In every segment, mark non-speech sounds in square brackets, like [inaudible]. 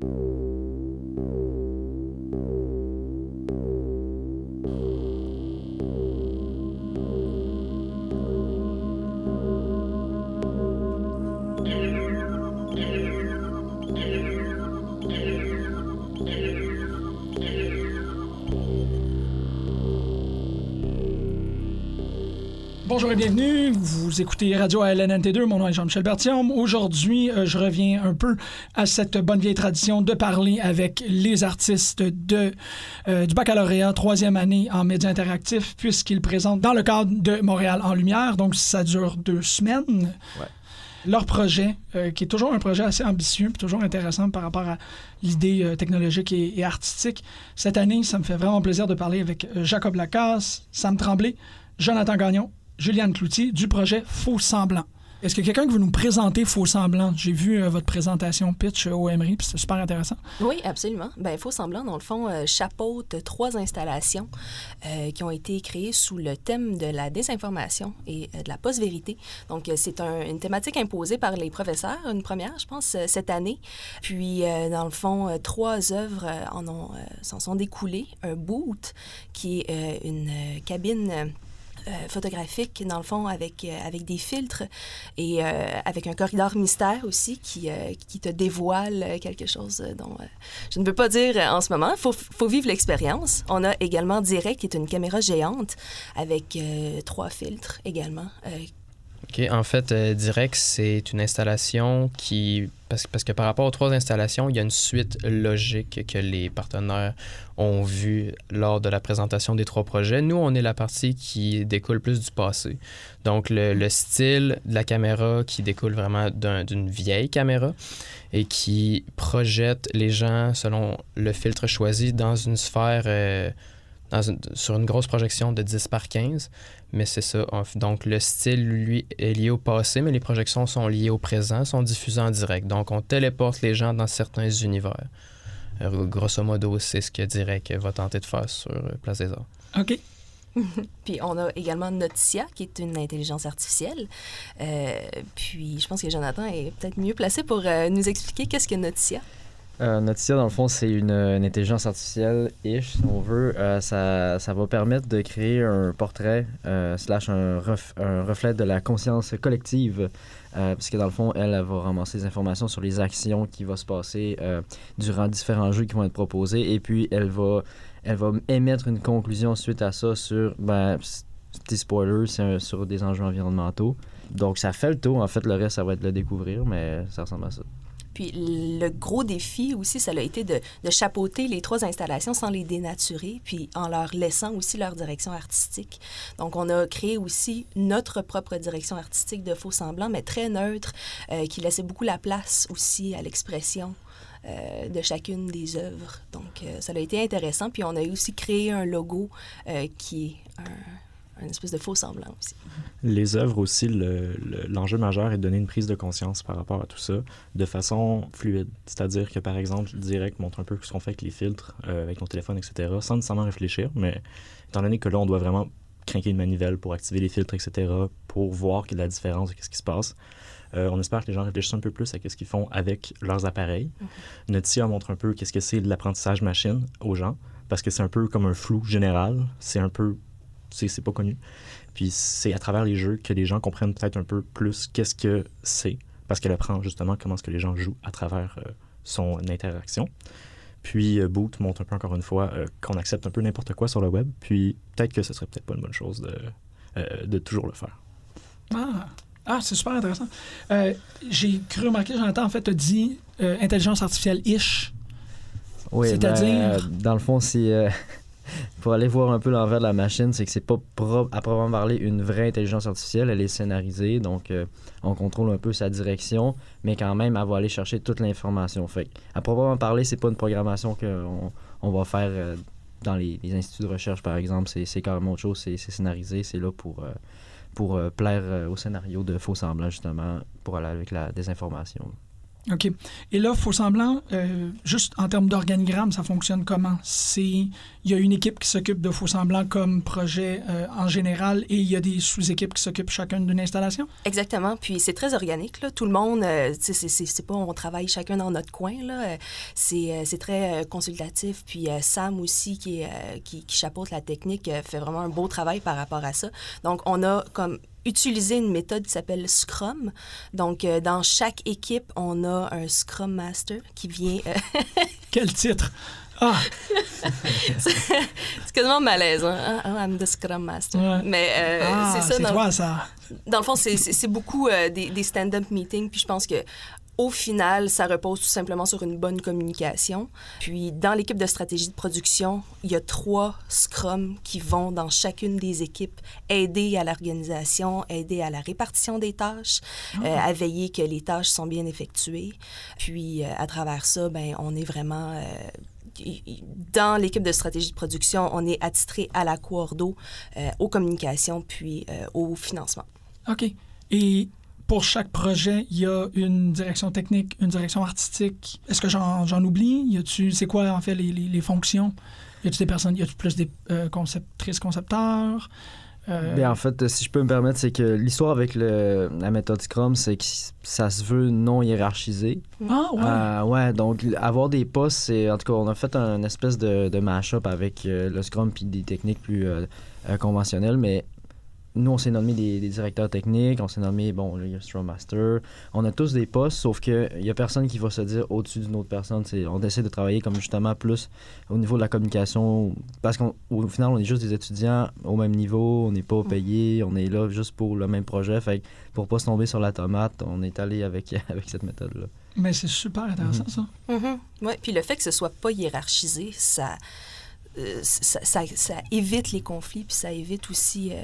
Thank you bienvenue. Vous écoutez Radio ALNNT2. Mon nom est Jean-Michel Bertium. Aujourd'hui, euh, je reviens un peu à cette bonne vieille tradition de parler avec les artistes de, euh, du baccalauréat troisième année en médias interactifs, puisqu'ils présentent dans le cadre de Montréal en lumière. Donc, ça dure deux semaines. Leur projet, euh, qui est toujours un projet assez ambitieux, puis toujours intéressant par rapport à l'idée euh, technologique et, et artistique. Cette année, ça me fait vraiment plaisir de parler avec euh, Jacob Lacasse, Sam Tremblay, Jonathan Gagnon, Juliane Cloutier du projet Faux Semblant. Est-ce que quelqu'un veut nous présenter Faux Semblant? J'ai vu euh, votre présentation pitch euh, au Emery, puis c'était super intéressant. Oui, absolument. Ben, Faux Semblant, dans le fond, euh, chapeaute trois installations qui ont été créées sous le thème de la désinformation et de la post-vérité. Donc, c'est un- une thématique imposée par les professeurs, une première, je pense, cette année. Puis, dans le fond, trois œuvres en ont, s'en sont découlées. Un boot, qui est une cabine... euh, photographique, dans le fond, avec, euh, avec des filtres et euh, avec un corridor mystère aussi qui, qui te dévoile quelque chose dont je ne peux pas dire en ce moment. Il faut, faut vivre l'expérience. On a également Direct, qui est une caméra géante avec trois filtres également. En fait, euh, Direct, c'est une installation qui. Parce, que par rapport aux trois installations, il y a une suite logique que les partenaires ont vue lors de la présentation des trois projets. Nous, on est la partie qui découle plus du passé. Donc, le, le style de la caméra qui découle vraiment d'un- d'une vieille caméra et qui projette les gens selon le filtre choisi dans une sphère. euh, dans une- sur une grosse projection de 10 par 15. Mais c'est ça. Donc, le style, lui, est lié au passé, mais les projections sont liées au présent, sont diffusées en direct. Donc, on téléporte les gens dans certains univers. Euh, grosso modo, c'est ce que Direct va tenter de faire sur euh, Place des Arts. OK. [laughs] Puis on a également Notia, qui est une intelligence artificielle. Euh, puis je pense que Jonathan est peut-être mieux placé pour euh, nous expliquer qu'est-ce que Notia. Euh, dans le fond, c'est une, intelligence artificielle-ish, si on veut. Euh, ça, ça va permettre de créer un portrait euh, slash un, ref- un reflet de la conscience collective. Euh, parce que dans le fond, elle, va ramasser des informations sur les actions qui vont se passer durant différents jeux qui vont être proposés. Et puis, elle va, elle va émettre une conclusion suite à ça sur, ben, petit spoiler, c'est sur des enjeux environnementaux. Donc, ça fait le tour. En fait, le reste, ça va être le découvrir, mais ça ressemble à ça. Puis le gros défi aussi, ça a été de, chapeauter les trois installations sans les dénaturer, puis en leur laissant aussi leur direction artistique. Donc on a créé aussi notre propre direction artistique de faux semblants, mais très neutre, euh, qui laissait beaucoup la place aussi à l'expression. euh, de chacune des œuvres. Donc, euh, ça a été intéressant. Puis, on a aussi créé un logo euh, qui est un, un espèce de faux semblant aussi. Les œuvres aussi, le- le- l'enjeu majeur est de donner une prise de conscience par rapport à tout ça de façon fluide. C'est-à-dire que, par exemple, Direct montre un peu ce qu'on fait avec les filtres, euh, avec nos téléphones, etc., sans nécessairement réfléchir, mais étant donné que là, on doit vraiment craquer une manivelle pour activer les filtres, etc., pour voir quelle est la différence de ce qui se passe. Euh, on espère que les gens réfléchissent un peu plus à ce qu'ils font avec leurs appareils. Notia montre un peu qu'est-ce que c'est de l'apprentissage machine aux gens, parce que c'est un peu comme un flou général. C'est un peu... C'est c'est pas connu. Puis c'est à travers les jeux que les gens comprennent peut-être un peu plus qu'est-ce que c'est, parce qu'elle apprend justement comment est-ce que les gens jouent à travers euh, son interaction. Puis euh, Boot montre un peu encore une fois euh, qu'on accepte un peu n'importe quoi sur le web, puis peut-être que ce serait peut-être pas une bonne chose de, euh, de toujours le faire. Ah, ah c'est super intéressant. Euh, J'ai cru remarquer, Jonathan, en fait, tu dit euh, intelligence artificielle-ish. Oui, C'est-à-dire? ben, dans le fond, c'est euh, pour aller voir un peu l'envers de la machine, c'est que c'est pas pro- à proprement parler une vraie intelligence artificielle, elle est scénarisée, donc euh, on contrôle un peu sa direction, mais quand même, elle va aller chercher toute l'information. Fait à proprement parler, c'est pas une programmation qu'on on va faire euh, dans les, instituts de recherche, par exemple. C'est carrément autre chose, c'est scénarisé, c'est là pour, euh, pour plaire au scénario de faux semblants, justement, pour aller avec la désinformation. OK. Et là, Faux Semblant, euh, juste en termes d'organigramme, ça fonctionne comment? Il y a une équipe qui s'occupe de Faux Semblant comme projet euh, en général et il y a des sous-équipes qui s'occupent chacune d'une installation? Exactement. Puis c'est très organique. Là. Tout le monde, euh, c'est- pas on travaille chacun dans notre coin. C'est très consultatif. Puis Sam aussi, qui, qui, qui chapeaute la technique, fait vraiment un beau travail par rapport à ça. Donc, on a comme utilisé une méthode qui s'appelle Scrum. Donc, euh, dans chaque équipe, on a un Scrum Master qui vient... euh, [laughs] Quel titre? Ah, c'est quasiment malaisant. Hein? Ah, I'm the Scrum Master. Ouais. Mais euh, ah, c'est ça. dans- toi, ça. Dans le fond, c'est- beaucoup euh, des, des stand-up meetings, puis je pense que au final, ça repose tout simplement sur une bonne communication. Puis dans l'équipe de stratégie de production, il y a trois scrums qui vont dans chacune des équipes aider à l'organisation, aider à la répartition des tâches, euh, à veiller que les tâches sont bien effectuées. Puis euh, à travers ça, ben on est vraiment euh, dans l'équipe de stratégie de production, on est attitré à la coordo, euh, aux communications, puis euh, au financement. OK. Et pour chaque projet, il y a une direction technique, une direction artistique. Est-ce que j'en oublie? Y a-tu, c'est quoi, en fait, les, les- les fonctions? Y a-tu des personnes, y a-tu plus des euh, conceptrices, concepteurs? Euh, Ben, en fait, si je peux me permettre, c'est que l'histoire avec le, la méthode Scrum, c'est que ça se veut non hiérarchisé. ah, ouais. Euh, ouais, donc avoir des postes, c'est. En tout cas, on a fait un espèce de, de mash-up avec euh, le Scrum puis des techniques plus euh, euh, conventionnelles, mais nous, on s'est nommé des, des directeurs techniques, on s'est nommé, bon, le Scrum Master. On a tous des postes, sauf qu'il n'y a personne qui va se dire au-dessus d'une autre personne. On essaie de travailler comme justement plus au niveau de la communication, parce qu'au final, on est juste des étudiants au même niveau, on n'est pas payés, on est là juste pour le même projet. Fait que pour pas se tomber sur la tomate, on est allé avec, [laughs] avec cette méthode-là. Mais c'est super intéressant, ça. Mhm. Ouais, puis le fait que ce soit pas hiérarchisé, ça, euh, ça, ça, ça évite les conflits, puis ça évite aussi, euh,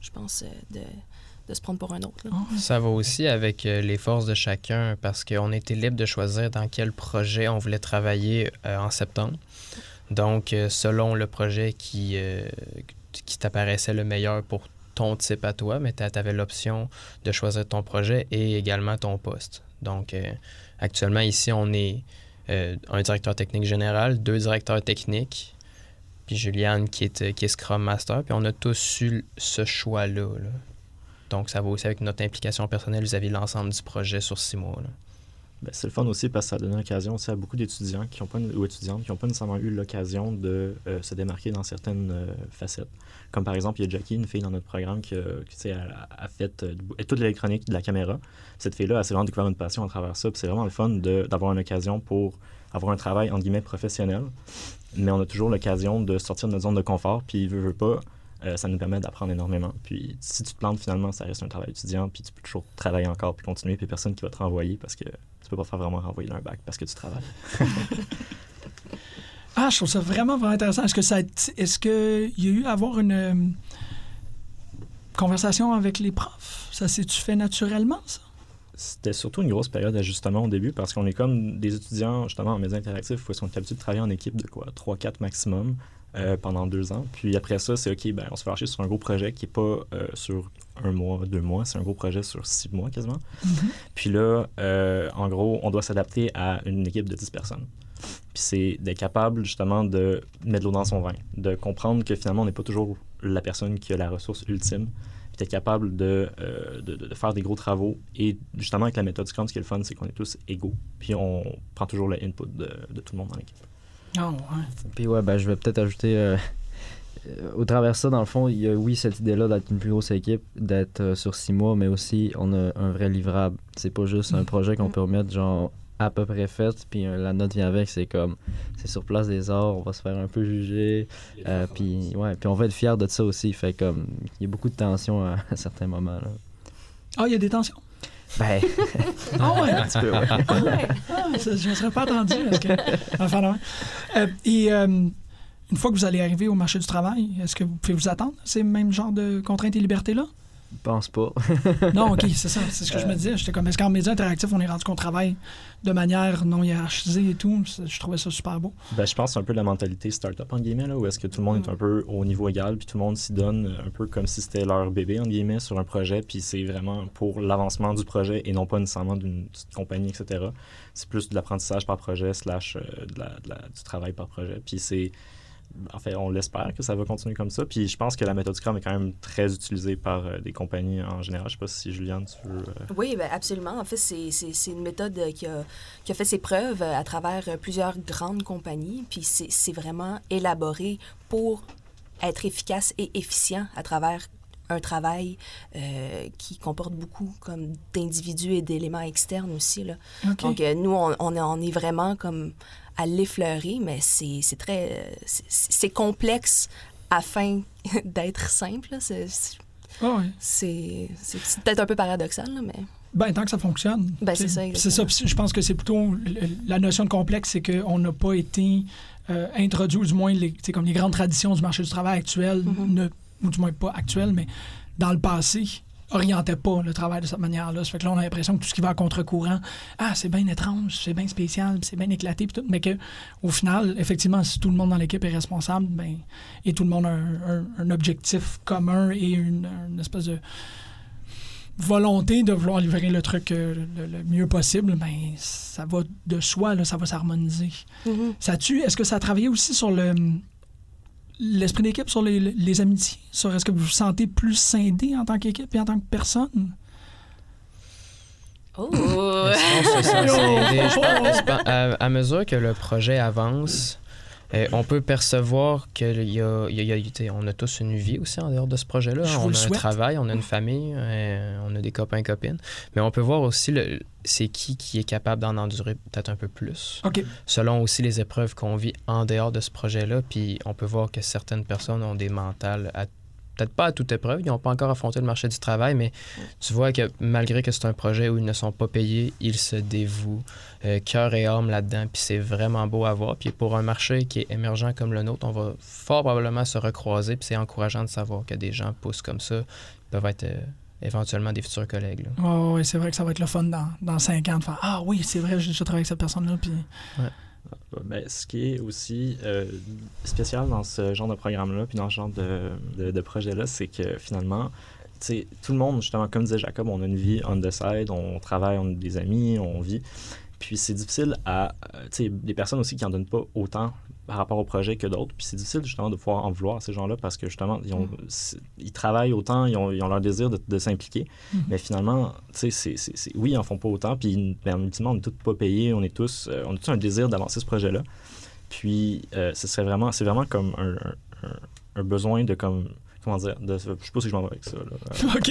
je pense, euh, de, de se prendre pour un autre. là. Ah, Ça va aussi avec euh, les forces de chacun parce qu'on était libre de choisir dans quel projet on voulait travailler euh, en septembre. Donc, selon le projet qui, euh, qui t'apparaissait le meilleur pour ton type à toi, mais tu avais l'option de choisir ton projet et également ton poste. Donc, euh, actuellement, ici, on est euh, un directeur technique général, deux directeurs techniques, puis Juliane qui est, euh, qui est Scrum Master, puis on a tous eu ce choix-là. là. Donc, ça va aussi avec notre implication personnelle vis-à-vis de l'ensemble du projet sur six mois. Ben, c'est le fun aussi parce que ça donne l'occasion aussi à beaucoup d'étudiants qui ont pas, ou étudiantes qui n'ont pas nécessairement eu l'occasion de euh, se démarquer dans certaines euh, facettes. Comme par exemple, il y a Jackie, une fille dans notre programme qui, qui, a, a fait toute l'électronique de la caméra. Cette fille-là, elle s'est vraiment découvert une passion à travers ça. C'est vraiment le fun de- d'avoir une occasion pour avoir un travail, entre guillemets, professionnel. Mais on a toujours l'occasion de sortir de notre zone de confort. Puis, veut, veut pas, euh, ça nous permet d'apprendre énormément. Puis, si tu te plantes, finalement, ça reste un travail étudiant. Puis, tu peux toujours travailler encore puis continuer. Puis, personne qui va te renvoyer parce que tu peux pas faire vraiment renvoyer d'un bac parce que tu travailles. [laughs] Ah, je trouve ça vraiment, vraiment intéressant. Est-ce que ça, est-ce que il y a eu à avoir une euh, conversation avec les profs? Ça s'est-tu fait naturellement, ça? C'était surtout une grosse période d'ajustement au début parce qu'on est comme des étudiants justement en médias interactifs où ils sont habitués de travailler en équipe de quoi 3-4 maximum euh, pendant deux ans. Puis après ça, c'est OK, ben, on se fait lâcher sur un gros projet qui n'est pas euh, sur un mois, deux mois, c'est un gros projet sur six mois quasiment. Puis là, euh, en gros, on doit s'adapter à une équipe de 10 personnes. Puis c'est d'être capable justement de mettre de l'eau dans son vin, de comprendre que finalement, on n'est pas toujours la personne qui a la ressource ultime, capable de, euh, de, de- faire des gros travaux. Et justement, avec la méthode Scrum, ce qui est le fun, c'est qu'on est tous égaux. Puis on prend toujours le input de, de tout le monde dans l'équipe. Ah, ouais. Puis ouais, ben, je vais peut-être ajouter. euh, euh, au travers de ça, dans le fond, il y a oui cette idée-là d'être une plus grosse équipe, d'être euh, sur six mois, mais aussi on a un vrai livrable. C'est pas juste un projet qu'on peut remettre genre à peu près fait, puis euh, la note vient avec. C'est comme, c'est sur place des arts, on va se faire un peu juger, euh, puis ouais, puis on va être fier de ça aussi. Fait comme, il y a beaucoup de tension à, à certains moments. Là. Ah, il y a des tensions? Ben, Ah, ouais? [laughs] un petit peu, ouais. Ah, ouais. Ah, ça, je ne serais pas attendu. OK. [laughs] Enfin, non. Euh, et euh, une fois que vous allez arriver au marché du travail, est-ce que vous pouvez vous attendre à ces mêmes genres de contraintes et libertés-là? Pense pas. [laughs] non, OK, c'est ça. C'est ce que je me disais. J'étais comme, est-ce qu'en média interactif, on est rendu qu'on travaille de manière non hiérarchisée et tout? Je trouvais ça super beau. Ben, je pense que c'est un peu la mentalité start-up, en guillemets, là, où est-ce que tout le monde est un peu au niveau égal, puis tout le monde s'y donne euh, un peu comme si c'était leur bébé, en guillemets, sur un projet, puis c'est vraiment pour l'avancement du projet et non pas nécessairement d'une petite compagnie, etc. C'est plus de l'apprentissage par projet, slash euh, de la- de la- du travail par projet. Puis c'est. En fait, on l'espère que ça va continuer comme ça. Puis je pense que la méthode Scrum est quand même très utilisée par euh, des compagnies en général. Je sais pas si Juliane, tu veux. euh, Oui, ben absolument. En fait, c'est c'est- c'est une méthode euh, qui a, qui a fait ses preuves à travers plusieurs grandes compagnies. Puis c'est c'est vraiment élaboré pour être efficace et efficient à travers un travail euh, qui comporte beaucoup comme d'individus et d'éléments externes aussi. Là. Donc, euh, nous, on, on est vraiment comme à l'effleurer, mais c'est très... c'est- complexe afin [laughs] d'être simple. C'est c'est peut-être un peu paradoxal, là, mais... Ben, tant que ça fonctionne. Ben, c'est ça, ça. Je pense que c'est plutôt la notion de complexe, c'est qu'on n'a pas été euh, introduit, ou du moins, les, comme les grandes traditions du marché du travail actuel, Mhm. ne- ou du moins pas actuel, mais dans le passé, orientaient pas le travail de cette manière-là. Ça fait que là, on a l'impression que tout ce qui va à contre-courant, ah, c'est bien étrange, c'est bien spécial, c'est bien éclaté, tout, mais que au final, effectivement, si tout le monde dans l'équipe est responsable, ben, et tout le monde a un, un- un objectif commun et une, une espèce de volonté de vouloir livrer le truc euh, le, le mieux possible, ben, ça va de soi, là, ça va s'harmoniser. Mhm. Ça tue. Est-ce que ça a travaillé aussi sur le l'esprit d'équipe, sur les, les amitiés? Sur est-ce que vous vous sentez plus scindé en tant qu'équipe et en tant que personne? Oh! Se sent [laughs] scindé? Je pense- à, à mesure que le projet avance, euh, on peut percevoir y a, y a- y on a tous une vie aussi en dehors de ce projet-là. Je On a un travail, on a une famille, euh, on a des copains copines. Mais on peut voir aussi le, c'est qui qui est capable d'en endurer peut-être un peu plus, selon aussi les épreuves qu'on vit en dehors de ce projet-là. Puis on peut voir que certaines personnes ont des mentales à peut-être pas à toute épreuve, ils n'ont pas encore affronté le marché du travail, mais tu vois que malgré que c'est un projet où ils ne sont pas payés, ils se dévouent euh, cœur et âme là-dedans, puis c'est vraiment beau à voir. Puis pour un marché qui est émergent comme le nôtre, on va fort probablement se recroiser, puis c'est encourageant de savoir que des gens poussent comme ça, ils peuvent être euh, éventuellement des futurs collègues. ouais, c'est vrai que ça va être le fun dans, dans cinq ans de faire Ah oui, c'est vrai, j'ai déjà travaillé avec cette personne-là. Puis... Ben, ce qui est aussi euh, spécial dans ce genre de programme-là, puis dans ce genre de, de, projet-là, c'est que finalement, tout le monde, justement, comme disait Jacob, on a une vie on the side, on travaille, on a des amis, on vit. Puis c'est difficile à. euh, tu sais, des personnes aussi qui en donnent pas autant par rapport au projet que d'autres. Puis c'est difficile justement de pouvoir en vouloir à ces gens-là parce que justement, ils, ont, ils travaillent autant, ils ont, ils ont leur désir de, de s'impliquer. Mhm. Mais finalement, tu sais, c'est, oui, ils en font pas autant. Puis ben, ultimement, on est tous pas payés, on est tous, euh, on a tous un désir d'avancer ce projet-là. Puis euh, ce serait vraiment, c'est vraiment comme un- un besoin de comme. Comment dire? De, je sais pas si je m'en vais avec ça. là. [laughs] OK.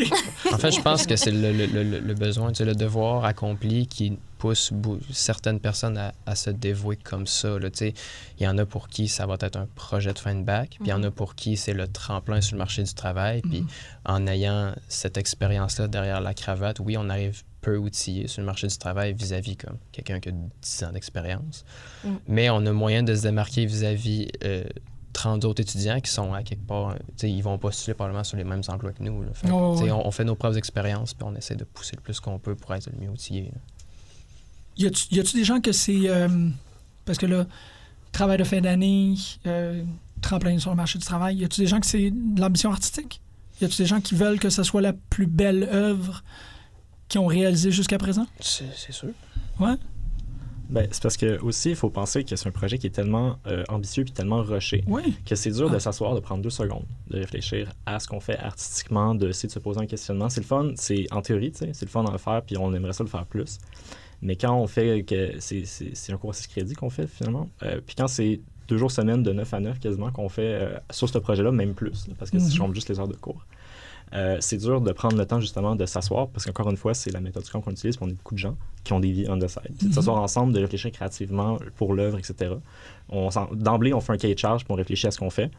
En fait, je pense que c'est le, le- le- le besoin, tu sais, le devoir accompli qui pousse certaines personnes à, à se dévouer comme ça. là, tu sais. Il y en a pour qui ça va être un projet de fin de bac, puis il y en a pour qui c'est le tremplin sur le marché du travail. Puis Mhm. en ayant cette expérience-là derrière la cravate, oui, on arrive peu outillé sur le marché du travail vis-à-vis comme quelqu'un qui a 10 ans d'expérience. Mm. Mais on a moyen de se démarquer vis-à-vis euh, 30 autres étudiants qui sont à quelque part, ils vont postuler probablement sur les mêmes emplois que nous. là. Fait Ouais, on, on fait nos propres expériences, puis on essaie de pousser le plus qu'on peut pour être le mieux outillé. Y a-tu des gens que c'est. euh, parce que là, travail de fin d'année, euh, tremplin sur le marché du travail, y a-tu des gens que c'est de l'ambition artistique? Y a-tu des gens qui veulent que ce soit la plus belle œuvre qu'ils ont réalisée jusqu'à présent? C'est c'est sûr. Ouais. Ben, c'est parce que aussi, il faut penser que c'est un projet qui est tellement euh, ambitieux puis tellement rushé Oui. que c'est dur de Ah. s'asseoir, de prendre deux secondes, de réfléchir à ce qu'on fait artistiquement, de essayer de se poser un questionnement. C'est le fun, c'est en théorie, c'est le fun le faire, puis on aimerait ça le faire plus. Mais quand on fait que c'est, un cours à 6 crédits qu'on fait finalement, euh, puis quand c'est deux jours semaine de 9 à 9 quasiment qu'on fait euh, sur ce projet-là, même plus, là, parce que si je compte juste les heures de cours. Euh, c'est dur de prendre le temps justement de s'asseoir parce qu'encore une fois, c'est la méthode Scrum qu'on utilise, puis on est beaucoup de gens qui ont des vies on the side. C'est de Mhm. s'asseoir ensemble, de réfléchir créativement pour l'œuvre, etc. D'emblée, on fait un cahier de charge pour réfléchir à ce qu'on fait,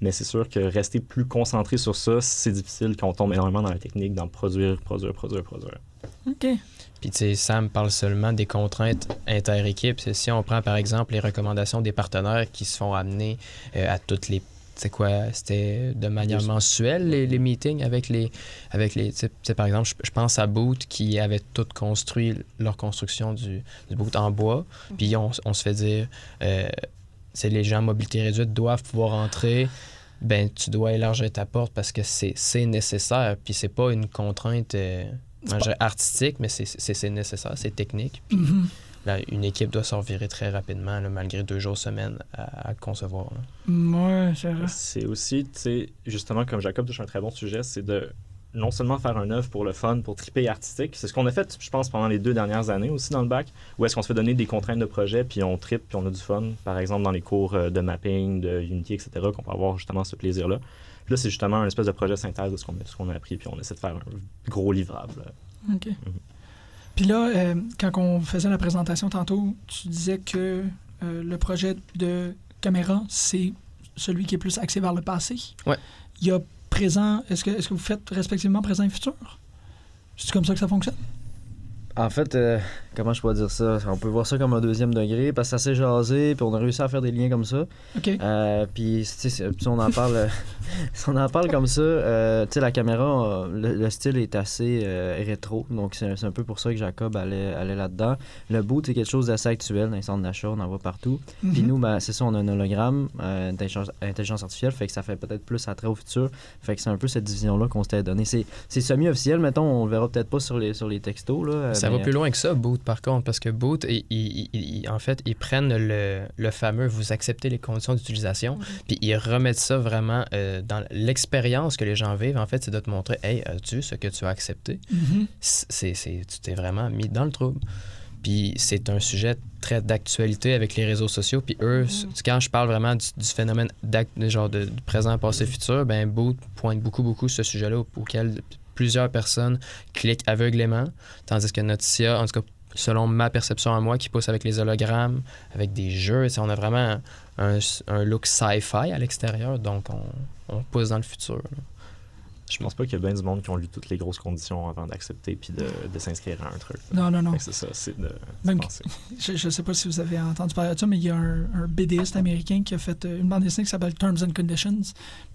mais c'est sûr que rester plus concentré sur ça, c'est difficile quand on tombe énormément dans la technique, dans produire, produire, produire, produire. OK. Puis, tu sais, Sam parle seulement des contraintes inter-équipes. C'est Si on prend, par exemple, les recommandations des partenaires qui se font amener euh, à toutes les c'était quoi? C'était de manière mensuelle, les, les meetings avec les... Avec les tu sais, par exemple, je, je pense à Boot qui avait tout construit leur construction du, du boot en bois. Puis on, on se fait dire, euh, c'est les gens à mobilité réduite doivent pouvoir entrer. Ben, tu dois élargir ta porte parce que c'est c'est nécessaire. Puis c'est pas une contrainte euh, artistique, mais c'est- nécessaire, c'est technique. Puis Mhm. Là, une équipe doit s'en virer très rapidement, là, malgré deux jours semaine à, à concevoir. Ouais, c'est vrai. C'est aussi, tu sais, justement, comme Jacob touche un très bon sujet, c'est de non seulement faire un œuvre pour le fun, pour triper artistique, c'est ce qu'on a fait, je pense, pendant les deux dernières années aussi dans le bac, où est-ce qu'on se fait donner des contraintes de projet, puis on tripe, puis on a du fun, par exemple dans les cours euh, de mapping, de Unity, etc., qu'on peut avoir justement ce plaisir-là. Là, c'est justement un espèce de projet synthèse de ce qu'on a, ce qu'on a appris, puis on essaie de faire un gros livrable. OK. Puis là, euh, quand on faisait la présentation tantôt, tu disais que euh, le projet de caméra, c'est celui qui est plus axé vers le passé. Ouais. Il y a présent, est-ce que, est-ce que vous faites respectivement présent et futur? C'est comme ça que ça fonctionne? En fait, euh, comment je pourrais dire ça? On peut voir ça comme un deuxième degré parce que ça s'est jasé, puis on a réussi à faire des liens comme ça. OK. Euh, puis, tu sais, c'est- si on en parle, euh, [laughs] si on en parle comme ça, euh, tu sais, la caméra, euh, le, le style est assez euh, rétro, donc c'est un peu pour ça que Jacob allait, allait là-dedans. Le boot, c'est quelque chose d'assez actuel dans les centres d'achat, on en voit partout. Puis Mhm. nous, ben, c'est ça, on a un hologramme euh, d'intelligence intelligence artificielle, fait que ça fait peut-être plus attrait au futur. Fait que c'est un peu cette division-là qu'on s'était donné. C'est c'est semi-officiel, mettons, on le verra peut-être pas sur les, sur les textos. Là, Ça va plus loin que ça, Boot, par contre, parce que Boot, en fait, ils prennent le, le fameux vous acceptez les conditions d'utilisation, puis ils remettent ça vraiment euh, dans l'expérience que les gens vivent. En fait, c'est de te montrer, hey, as-tu ce que tu as accepté? Mhm. c'est, c'est- tu t'es vraiment mis dans le trouble. Puis c'est un sujet très d'actualité avec les réseaux sociaux. Puis eux, s- quand je parle vraiment du, du phénomène de genre de, du présent, passé, futur, ben Boot pointe beaucoup, beaucoup ce sujet-là au- auquel plusieurs personnes cliquent aveuglément. Tandis que notre en tout cas, selon ma perception à moi, qui pousse avec les hologrammes, avec des jeux, on a vraiment un, look sci-fi à l'extérieur. Donc on, pousse dans le futur. Je pense pas qu'il y a bien du monde qui ont lu toutes les grosses conditions avant d'accepter puis de, de s'inscrire à un truc. Non, non, non. C'est ça, c'est de, de Même- penser. [laughs] Je ne sais pas si vous avez entendu parler de ça, mais il y a un, un BDiste américain qui a fait euh, une bande dessinée qui s'appelle Terms and Conditions. Puis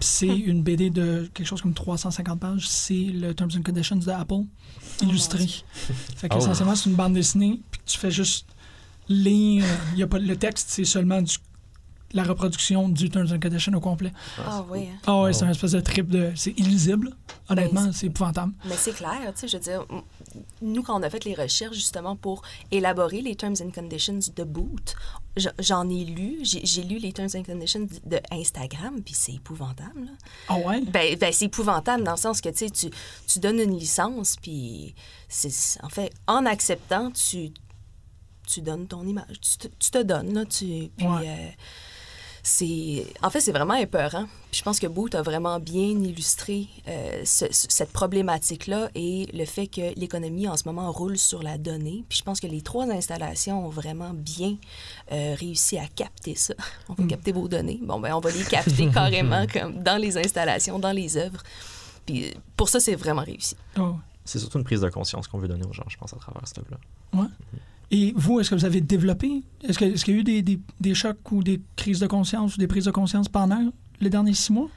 c'est une BD de quelque chose comme 350 pages. C'est le Terms and Conditions d'Apple, illustré. [laughs] fait que Oh. essentiellement, c'est une bande dessinée, puis tu fais juste lire. Il y a pas, le texte, c'est seulement du- la reproduction du Terms and Conditions au complet. Ah oui. hein. Ah ouais, c'est un espèce de trip de. C'est illisible. Honnêtement, Ben, c'est épouvantable. Mais c'est clair, tu sais, je veux dire, nous, quand on a fait les recherches justement pour élaborer les Terms and Conditions de Boot, j'en ai lu, j'ai lu les Terms and Conditions de Instagram, puis c'est épouvantable. Ah ouais? Ben, ben, c'est épouvantable dans le sens que, tu sais, tu, tu donnes une licence, puis c'est... En fait, en acceptant, tu, tu donnes ton image. Tu te, tu te donnes, là, tu... Puis, Ouais. euh, c'est... En fait, c'est vraiment épeurant. Puis je pense que Boot a vraiment bien illustré euh, ce- ce- cette problématique-là et le fait que l'économie, en ce moment, roule sur la donnée. Puis je pense que les trois installations ont vraiment bien euh, réussi à capter ça. [laughs] On va capter vos données. Bon, ben on va les capter carrément [laughs] comme dans les installations, dans les œuvres. Puis euh, pour ça, c'est vraiment réussi. Ouais. C'est surtout une prise de conscience qu'on veut donner aux gens, je pense, à travers cette œuvre-là. Et vous, est-ce que vous avez développé? Est-ce qu'il y a eu des, des- des chocs ou des crises de conscience ou des prises de conscience pendant les derniers six mois?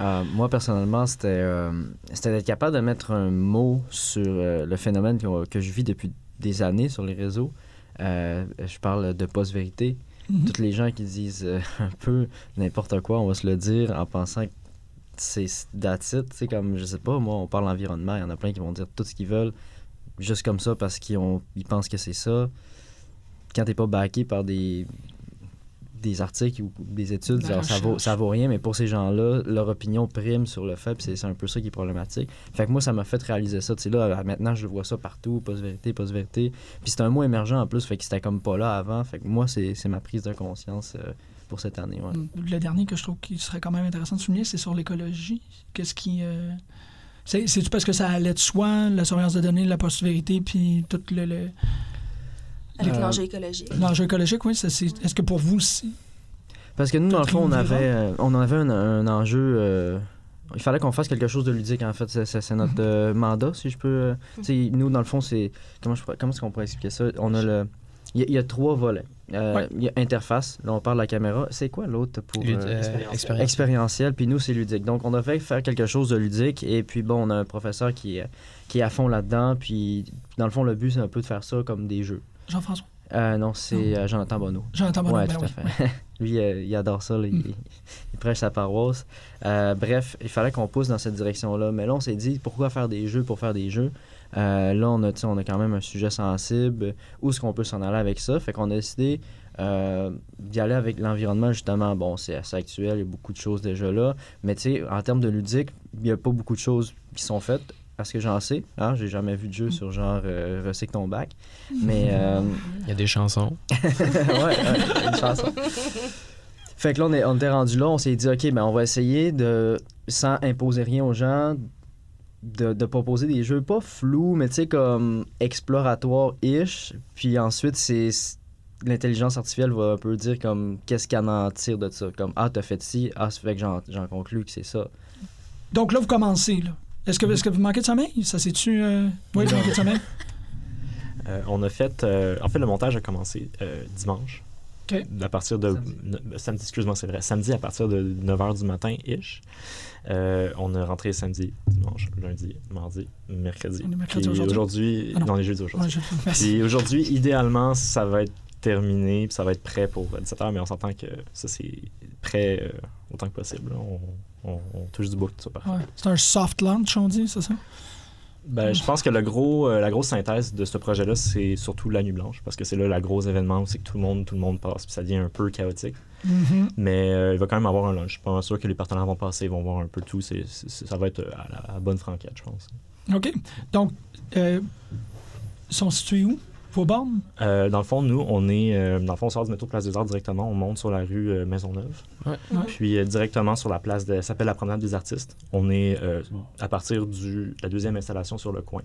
Euh, moi, personnellement, c'était euh, c'était d'être capable de mettre un mot sur euh, le phénomène que, que je vis depuis des années sur les réseaux. Je parle de post-vérité. Mhm. Toutes les gens qui disent un peu n'importe quoi, on va se le dire en pensant que c'est that's it. Comme, je sais pas, moi, on parle environnement, il y en a plein qui vont dire tout ce qu'ils veulent juste comme ça parce qu'ils ont- ils pensent que c'est ça. Quand t'es pas backé par des des articles ou des études, genre, ça, vaut, ça vaut rien, mais pour ces gens-là, leur opinion prime sur le fait, puis c'est un peu ça qui est problématique. Fait que moi, ça m'a fait réaliser ça. Tu sais, là, maintenant, je vois ça partout, post-vérité, post-vérité. Puis c'est un mot émergent en plus, fait que c'était comme pas là avant. Fait que moi, c'est c'est ma prise de conscience euh, pour cette année. ouais. Le dernier que je trouve qui serait quand même intéressant de souligner, c'est sur l'écologie. Qu'est-ce qui. euh, c'est- C'est-tu parce que ça allait de soi, la surveillance de données, la post-vérité, puis tout le. le- Avec Euh, l'enjeu écologique. L'enjeu écologique, oui. ça, c'est- Est-ce que pour vous, c'est- Parce que nous, dans le fond, on avait, euh, on avait un, un enjeu. euh, il fallait qu'on fasse quelque chose de ludique, en fait. C'est- notre [laughs] euh, mandat, si je peux. tu sais, nous, dans le fond, c'est. Comment, je pourrais- comment est-ce qu'on pourrait expliquer ça? On a le. Il y, a- il y a trois volets. Euh, Ouais. Il y a interface, là on parle de la caméra. C'est quoi l'autre pour euh, euh, expérientiel. expérientiel? puis nous c'est ludique. Donc on a fait faire quelque chose de ludique et puis bon, on a un professeur qui, est- qui est à fond là-dedans, puis dans le fond le but c'est un peu de faire ça comme des jeux. Jean-François? Euh, non, c'est euh, Jonathan Bonneau. Jonathan Bonneau, Ouais, ben tout à oui. fait. [laughs] Lui, euh, il adore ça. là, il, Mm. il prêche sa paroisse. Euh, bref, il fallait qu'on pousse dans cette direction-là. Mais là, on s'est dit, pourquoi faire des jeux pour faire des jeux? Euh, là, on a, on a quand même un sujet sensible. Où est-ce qu'on peut s'en aller avec ça? Fait qu'on a décidé euh, d'y aller avec l'environnement, justement. Bon, c'est assez actuel, il y a beaucoup de choses déjà là. Mais tu sais, en termes de ludique, il n'y a pas beaucoup de choses qui sont faites. Parce que j'en sais, hein, j'ai jamais vu de jeu sur genre euh, recycle ton bac. Mais euh, Il y a des chansons. [laughs] ouais, ouais, une chanson. Fait que là, on, est, on était rendu là, on s'est dit, OK, ben, on va essayer de, sans imposer rien aux gens, de, de proposer des jeux pas flous, mais tu sais, comme exploratoires-ish. Puis ensuite, c'est l'intelligence artificielle va un peu dire comme qu'est-ce qu'elle en tire de ça? Comme, ah, t'as fait ci, ah, ça fait que j'en j'en conclus que c'est ça. Donc là, vous commencez. Là. Est-ce, que, est-ce que vous manquez de sommeil? Ça c'est-tu. euh, Oui, vous manquez de sommeil? [laughs] Euh, on a fait. euh, en fait, le montage a commencé euh, dimanche. OK. À partir de. Samedi. excuse-moi, c'est vrai. Samedi à partir de 9h du matin-ish. Euh, on a rentré samedi, dimanche, lundi, mardi, mercredi. On est mercredi aujourd'hui? aujourd'hui. Ah non. non, les jeudis Ouais, aujourd'hui. je- merci. Puis aujourd'hui, idéalement, ça va être terminé, puis ça va être prêt pour 17h, mais on s'entend que ça, c'est prêt euh, autant que possible. On, on- on touche du bout, tout ça parfait. Ouais. C'est un soft launch, on dit, c'est ça? Ben, je pense que le gros, euh, la grosse synthèse de ce projet-là, c'est surtout la nuit blanche, parce que c'est là le gros événement où c'est que tout le monde, tout le monde passe, puis ça devient un peu chaotique. Mhm. Mais euh, il va quand même avoir un lunch. Je suis pas sûr que les partenaires vont passer, ils vont voir un peu tout. Ça va être à la, à bonne franquette, je pense. OK. Donc, euh, ils sont situés où? Euh, dans le fond, nous, on est. euh, dans le fond, on sort du métro Place des Arts directement. On monte sur la rue euh, Maisonneuve. Ouais. Ouais. Puis euh, directement sur la place de. Ça s'appelle la promenade des artistes. On est euh, à partir de la deuxième installation sur le coin.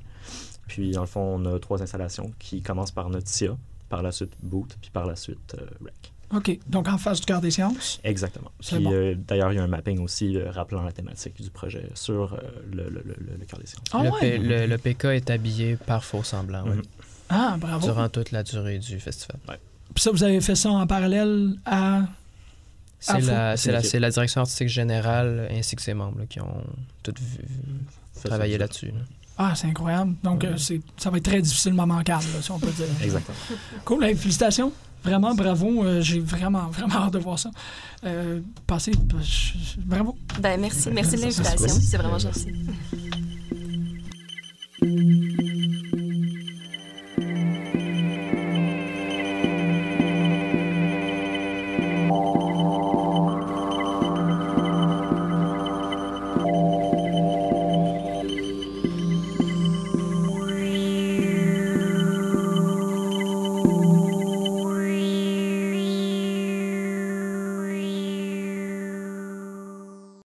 Puis dans le fond, on a trois installations qui commencent par Notia, par la suite Boot, puis par la suite euh, Rec. OK. Donc, en face du cœur des sciences? Exactement. C'est Puis bon. euh, d'ailleurs, il y a un mapping aussi euh, rappelant la thématique du projet sur euh, le, le, le, le cœur des sciences. Ah le, ouais? P- le- le PK est habillé par faux semblant ouais, Mhm. Ah, bravo. durant toute la durée du festival. Puis ça, vous avez fait ça en parallèle à... C'est la, C'est c'est la, l'équipe. c'est la direction artistique générale ainsi que ses membres là, qui ont tout vu- Ça, travaillé là-dessus. là. Ah, c'est incroyable. Donc, euh, c'est, ça va être très difficilement manquable, là, si on peut dire. [laughs] Exactement. Cool. Félicitations. Vraiment, bravo. Euh, j'ai vraiment, vraiment hâte de voir ça. Euh, je- Bravo. Ben, merci. Merci de l'invitation. c'est- C'est vraiment gentil.